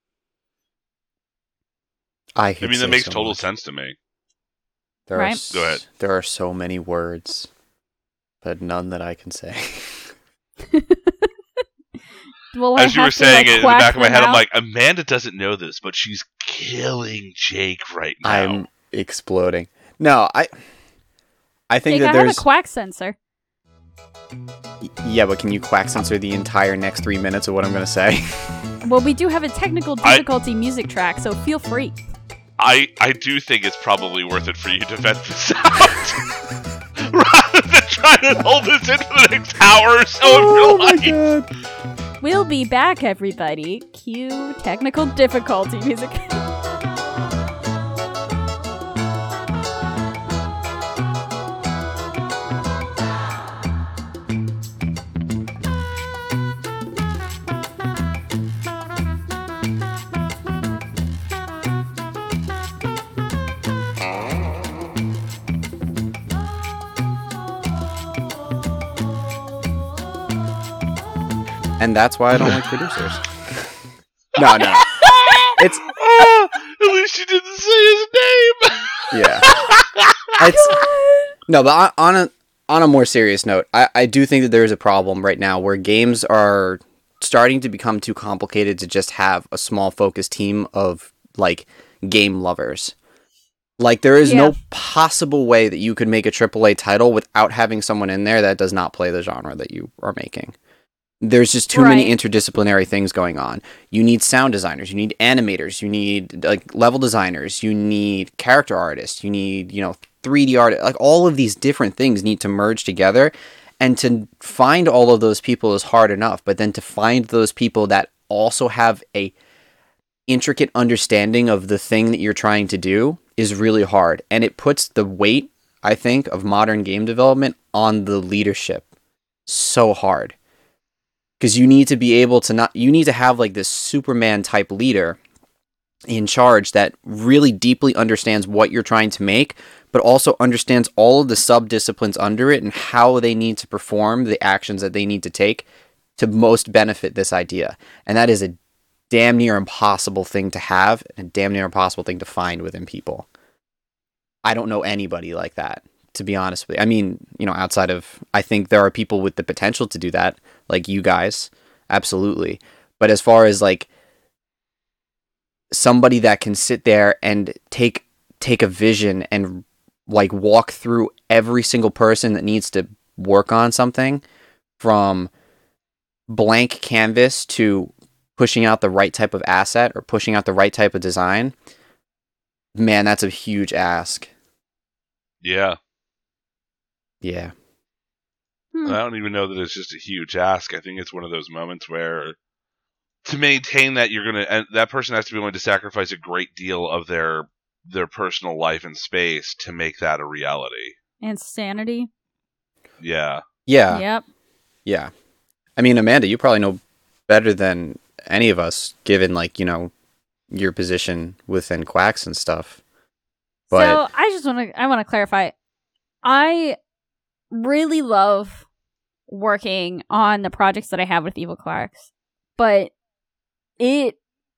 I I mean, that makes so total much. sense to me. There are Right? s- Go ahead. There are so many words, but none that I can say. Well, I As you were have to, saying like, it in the back of my them head, I'm like, Amanda doesn't know this, but she's killing Jake right now. I'm exploding. No, I I think Jake, that I have there's a quack censor. yeah, but can you quack censor the entire next three minutes of what I'm gonna say? Well, we do have a technical I- difficulty music track, so feel free. I I do think it's probably worth it for you to vent this out. Rather than trying to hold this in for the next hour or so Oh of your oh life. god! We'll be back, everybody. Cue technical difficulty music. And that's why I don't like producers. No, no. It's at least you didn't say his name. yeah. It's no, but on on a on a more serious note, I, I do think that there is a problem right now where games are starting to become too complicated to just have a small focused team of like game lovers. Like there is Yeah. no possible way that you could make a AAA title without having someone in there that does not play the genre that you are making. There's just too many interdisciplinary things going on. You need sound designers, you need animators, you need like level designers, you need character artists, you need, you know, 3D art. Like all of these different things need to merge together. And to find all of those people is hard enough, but then to find those people that also have a intricate understanding of the thing that you're trying to do is really hard. And it puts the weight, I think, of modern game development on the leadership so hard. Because you need to be able to not, you need to have like this Superman type leader in charge that really deeply understands what you're trying to make, but also understands all of the sub disciplines under it and how they need to perform the actions that they need to take to most benefit this idea. And that is a damn near impossible thing to have and a damn near impossible thing to find within people. I don't know anybody like that to be honest with you. I mean, you know, outside of I think there are people with the potential to do that, like you guys, absolutely. But as far as like somebody that can sit there and take take a vision and like walk through every single person that needs to work on something from blank canvas to pushing out the right type of asset or pushing out the right type of design man that's a huge ask Yeah. yeah Hmm. I don't even know that it's just a huge ask. I think it's one of those moments where to maintain that you're gonna and that person has to be willing to sacrifice a great deal of their their personal life and space to make that a reality. And sanity. Yeah. yeah Yep. yeah i mean amanda you probably know better than any of us given like you know your position within quacks and stuff but so I just want to I want to clarify. I really love working on the projects that I have with Evil Quacks, but it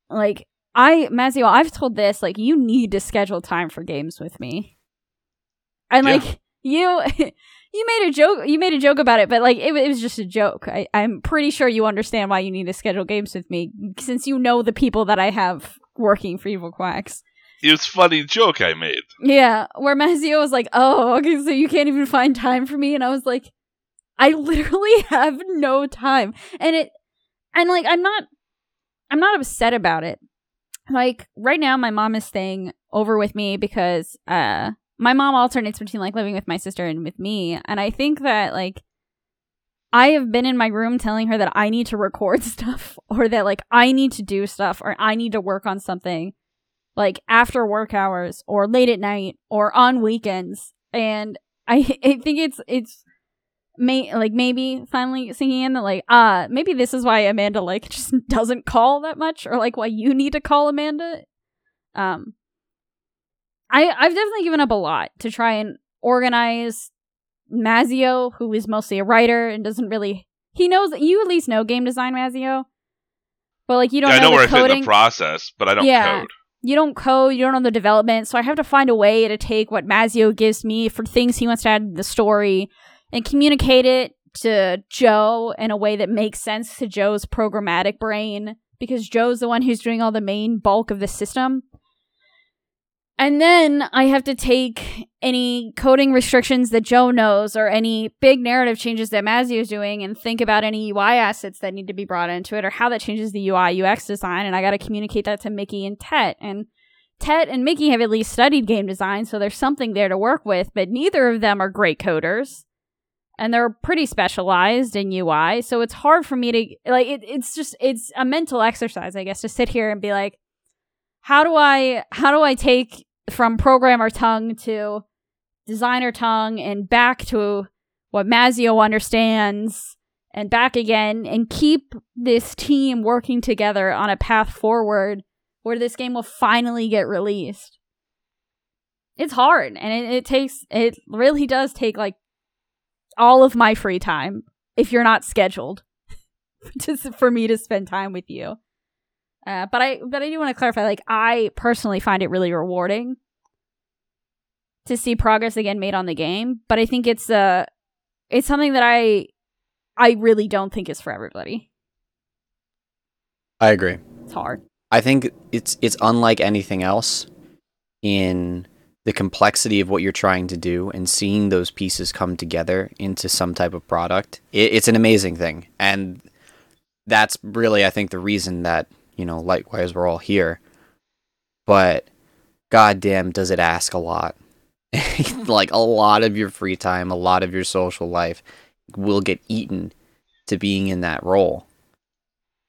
like I Mazio, I've told this like you need to schedule time for games with me, and Yeah. like you. You made a joke. You made a joke about it, but like it, it was just a joke. I, I'm pretty sure you understand why you need to schedule games with me, since you know the people that I have working for Evil Quacks. It was a funny joke I made. Yeah, where Mazio was like, "Oh, okay, so you can't even find time for me," and I was like, "I literally have no time," and it, and like, I'm not, I'm not upset about it. Like right now, my mom is staying over with me because uh, my mom alternates between like living with my sister and with me, and I think that like. I have been in my room telling her that I need to record stuff or that like I need to do stuff or I need to work on something like after work hours or late at night or on weekends and i i think it's it's may like maybe finally sinking in that like uh maybe this is why amanda like just doesn't call that much or like why you need to call amanda um i i've definitely given up a lot to try and organize mazio who is mostly a writer and doesn't really he knows you at least know game design mazio but like you don't Yeah, I know the where I fit in coding the process, but I don't Yeah. code. you don't code, you don't know the development, so I have to find a way to take what Mazio gives me for things he wants to add to the story and communicate it to Joe in a way that makes sense to Joe's programmatic brain because Joe's the one who's doing all the main bulk of the system. And then I have to take any coding restrictions that Joe knows or any big narrative changes that Mazio is doing and think about any UI assets that need to be brought into it or how that changes the UI UX design. And I got to communicate that to Mickey and Tet. And Tet and Mickey have at least studied game design, so there's something there to work with, but neither of them are great coders. And they're pretty specialized in UI, so it's hard for me to like it, it's just it's a mental exercise, I guess, to sit here and be like, how do I how do I take from programmer tongue to designer tongue and back to what Mazio understands and back again and keep this team working together on a path forward where this game will finally get released. It's hard and it, it takes it really does take like all of my free time if you're not scheduled just for me to spend time with you. Uh, but I but I do want to clarify like I personally find it really rewarding to see progress again made on the game, but I think it's uh it's something that I I really don't think is for everybody. i agree It's hard. I think it's it's unlike anything else in the complexity of what you're trying to do and seeing those pieces come together into some type of product. It, it's an amazing thing, and that's really I think the reason that you know likewise we're all here. But goddamn, does it ask a lot? like a lot of your free time, a lot of your social life will get eaten to being in that role.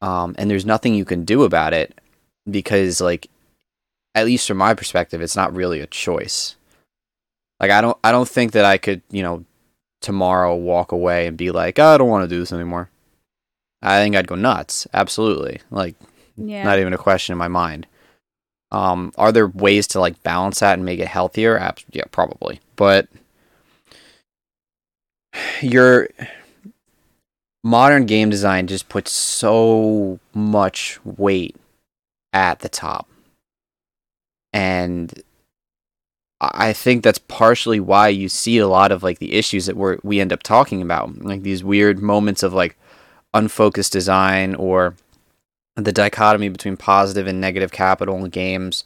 Um, and there's nothing you can do about it because like at least from my perspective it's not really a choice. Like i don't i don't think that i could you know tomorrow walk away and be like oh, i don't want to do this anymore. I think i'd go nuts absolutely. Like Yeah. not even a question in my mind. Um are there ways to like balance that and make it healthier? Abs- yeah probably. But your modern game design just puts so much weight at the top and I think that's partially why you see a lot of like the issues that we we end up talking about, like these weird moments of like unfocused design or the dichotomy between positive and negative capital in games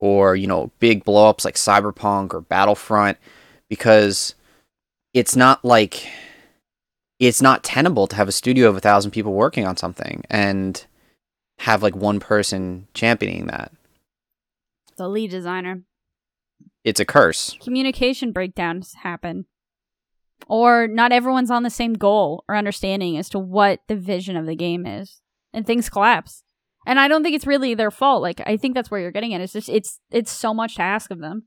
or you know big blowups like cyberpunk or battlefront because it's not like it's not tenable to have a studio of a thousand people working on something and have like one person championing that The lead designer. it's a curse Communication breakdowns happen. Or not everyone's on the same goal or understanding as to what the vision of the game is. And things collapse. And I don't think it's really their fault. Like I think that's where you're getting at. It's just it's it's so much to ask of them.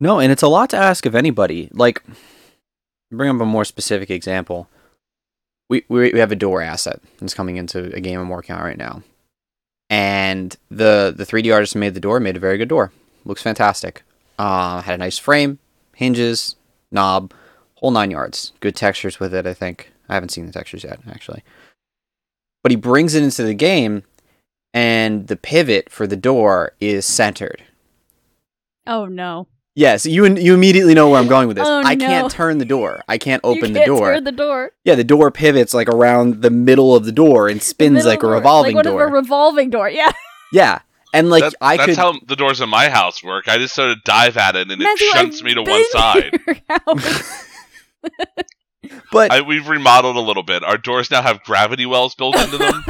No, and it's a lot to ask of anybody. Like, bring up a more specific example. We we, we have a door asset that's coming into a game I'm working on right now, and the the 3D artist made the door made a very good door. Looks fantastic. Uh, had a nice frame, hinges, knob, whole nine yards. Good textures with it. I think I haven't seen the textures yet, actually. But he brings it into the game, and the pivot for the door is centered. Oh no. Yes, you you immediately know where I'm going with this. Oh, I no. can't turn the door. I can't open you the can't door. turn the door. yeah, the door pivots like around the middle of the door and spins like a door. revolving like one door. Of a revolving door. Yeah. yeah, and like That- I that's could. how the doors in my house work. I just sort of dive at it and Matthew, it shunts I've me to been one side. to your house. but I, we've remodeled a little bit. Our doors now have gravity wells built into them.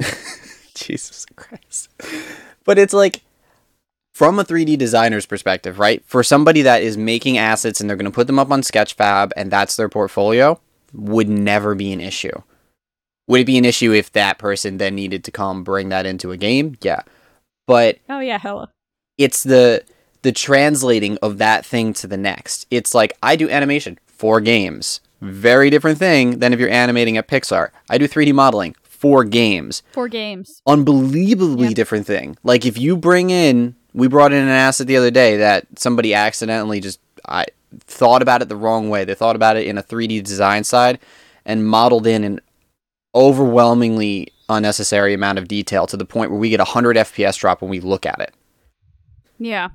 Jesus Christ. But it's like from a 3D designer's perspective, right? For somebody that is making assets and they're going to put them up on Sketchfab and that's their portfolio, would never be an issue. Would it be an issue if that person then needed to come bring that into a game? Yeah. But oh yeah, hella. it's the the translating of that thing to the next. It's like I do animation for games. Very different thing than if you're animating at Pixar. I do 3D modeling for games Four games. unbelievably Yeah. different thing. Like if you bring in, we brought in an asset the other day that somebody accidentally just I thought about it the wrong way. They thought about it in a 3D design side and modeled in an overwhelmingly unnecessary amount of detail to the point where we get a 100 FPS drop when we look at it. Yeah.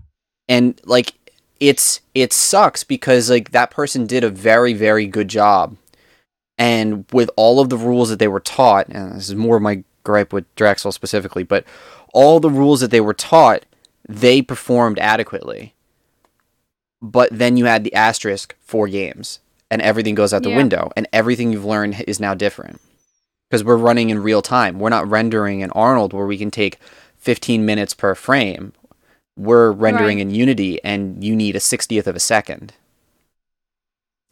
And like it's it sucks because like that person did a very very good job. And with all of the rules that they were taught, and this is more of my gripe with Drexel specifically, but all the rules that they were taught, they performed adequately. But then you had the asterisk for games, and everything goes out the Yeah. window, and everything you've learned is now different. Because we're running in real time. We're not rendering in Arnold where we can take 15 minutes per frame. We're rendering Right. in Unity, and you need a 60th of a second.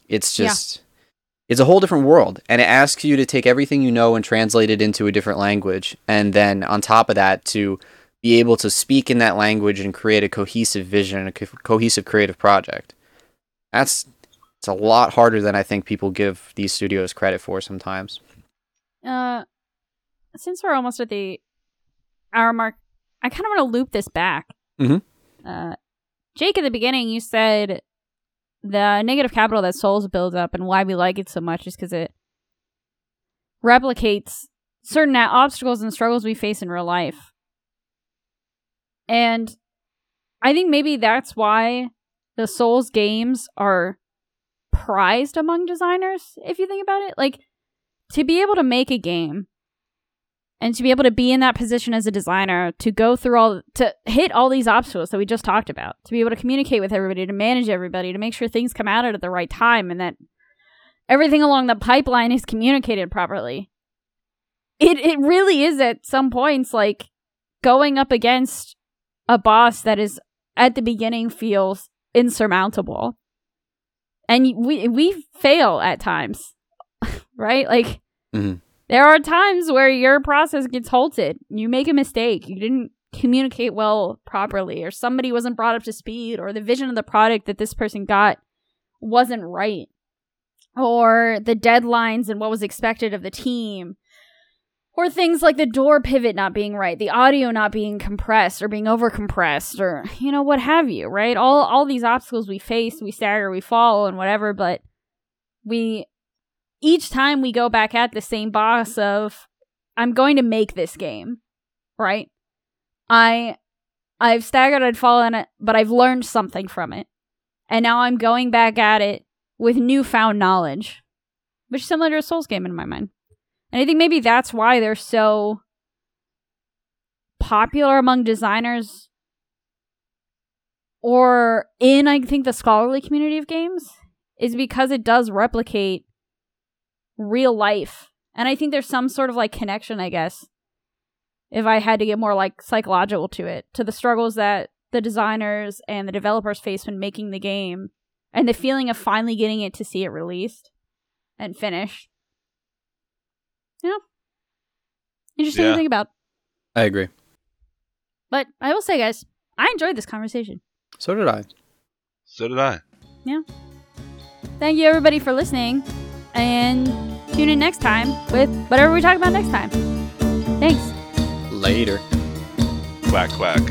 It's Yeah. just it's a whole different world and it asks you to take everything you know and translate it into a different language and then on top of that to be able to speak in that language and create a cohesive vision and a co- cohesive creative project that's it's a lot harder than i think people give these studios credit for sometimes Uh, since we're almost at the hour mark, I kind of want to loop this back. Mhm. Uh, Jake, at the beginning, you said the negative capital that Souls builds up and why we like it so much is because it replicates certain obstacles and struggles we face in real life. And I think maybe that's why the Souls games are prized among designers, if you think about it. Like, to be able to make a game and to be able to be in that position as a designer to go through all to hit all these obstacles that we just talked about to be able to communicate with everybody to manage everybody to make sure things come out at the right time and that everything along the pipeline is communicated properly it it really is at some points like going up against a boss that is at the beginning feels insurmountable. And we we fail at times right? Like Mhm. there are times where your process gets halted. You make a mistake. You didn't communicate well properly or somebody wasn't brought up to speed or the vision of the product that this person got wasn't right or the deadlines and what was expected of the team or things like the door pivot not being right the audio not being compressed or being overcompressed or you know what have you right all all these obstacles we face we stagger we fall and whatever but we each time we go back at the same boss of i'm going to make this game right i I've staggered, I'd fallen but I've learned something from it. And now I'm going back at it with newfound knowledge, which is similar to a Souls game in my mind. And I think maybe that's why they're so popular among designers or in, I think, the scholarly community of games is because it does replicate real life. And I think there's some sort of like connection, I guess, if I had to get more like psychological to it, to the struggles that the designers and the developers face when making the game and the feeling of finally getting it to see it released and finished. Yeah. Interesting Yeah. to think about. I agree. But I will say, guys, I enjoyed this conversation. So did I. So did I. Yeah. Thank you, everybody, for listening. And tune in next time with whatever we talk about next time. Thanks. Later. Quack quack.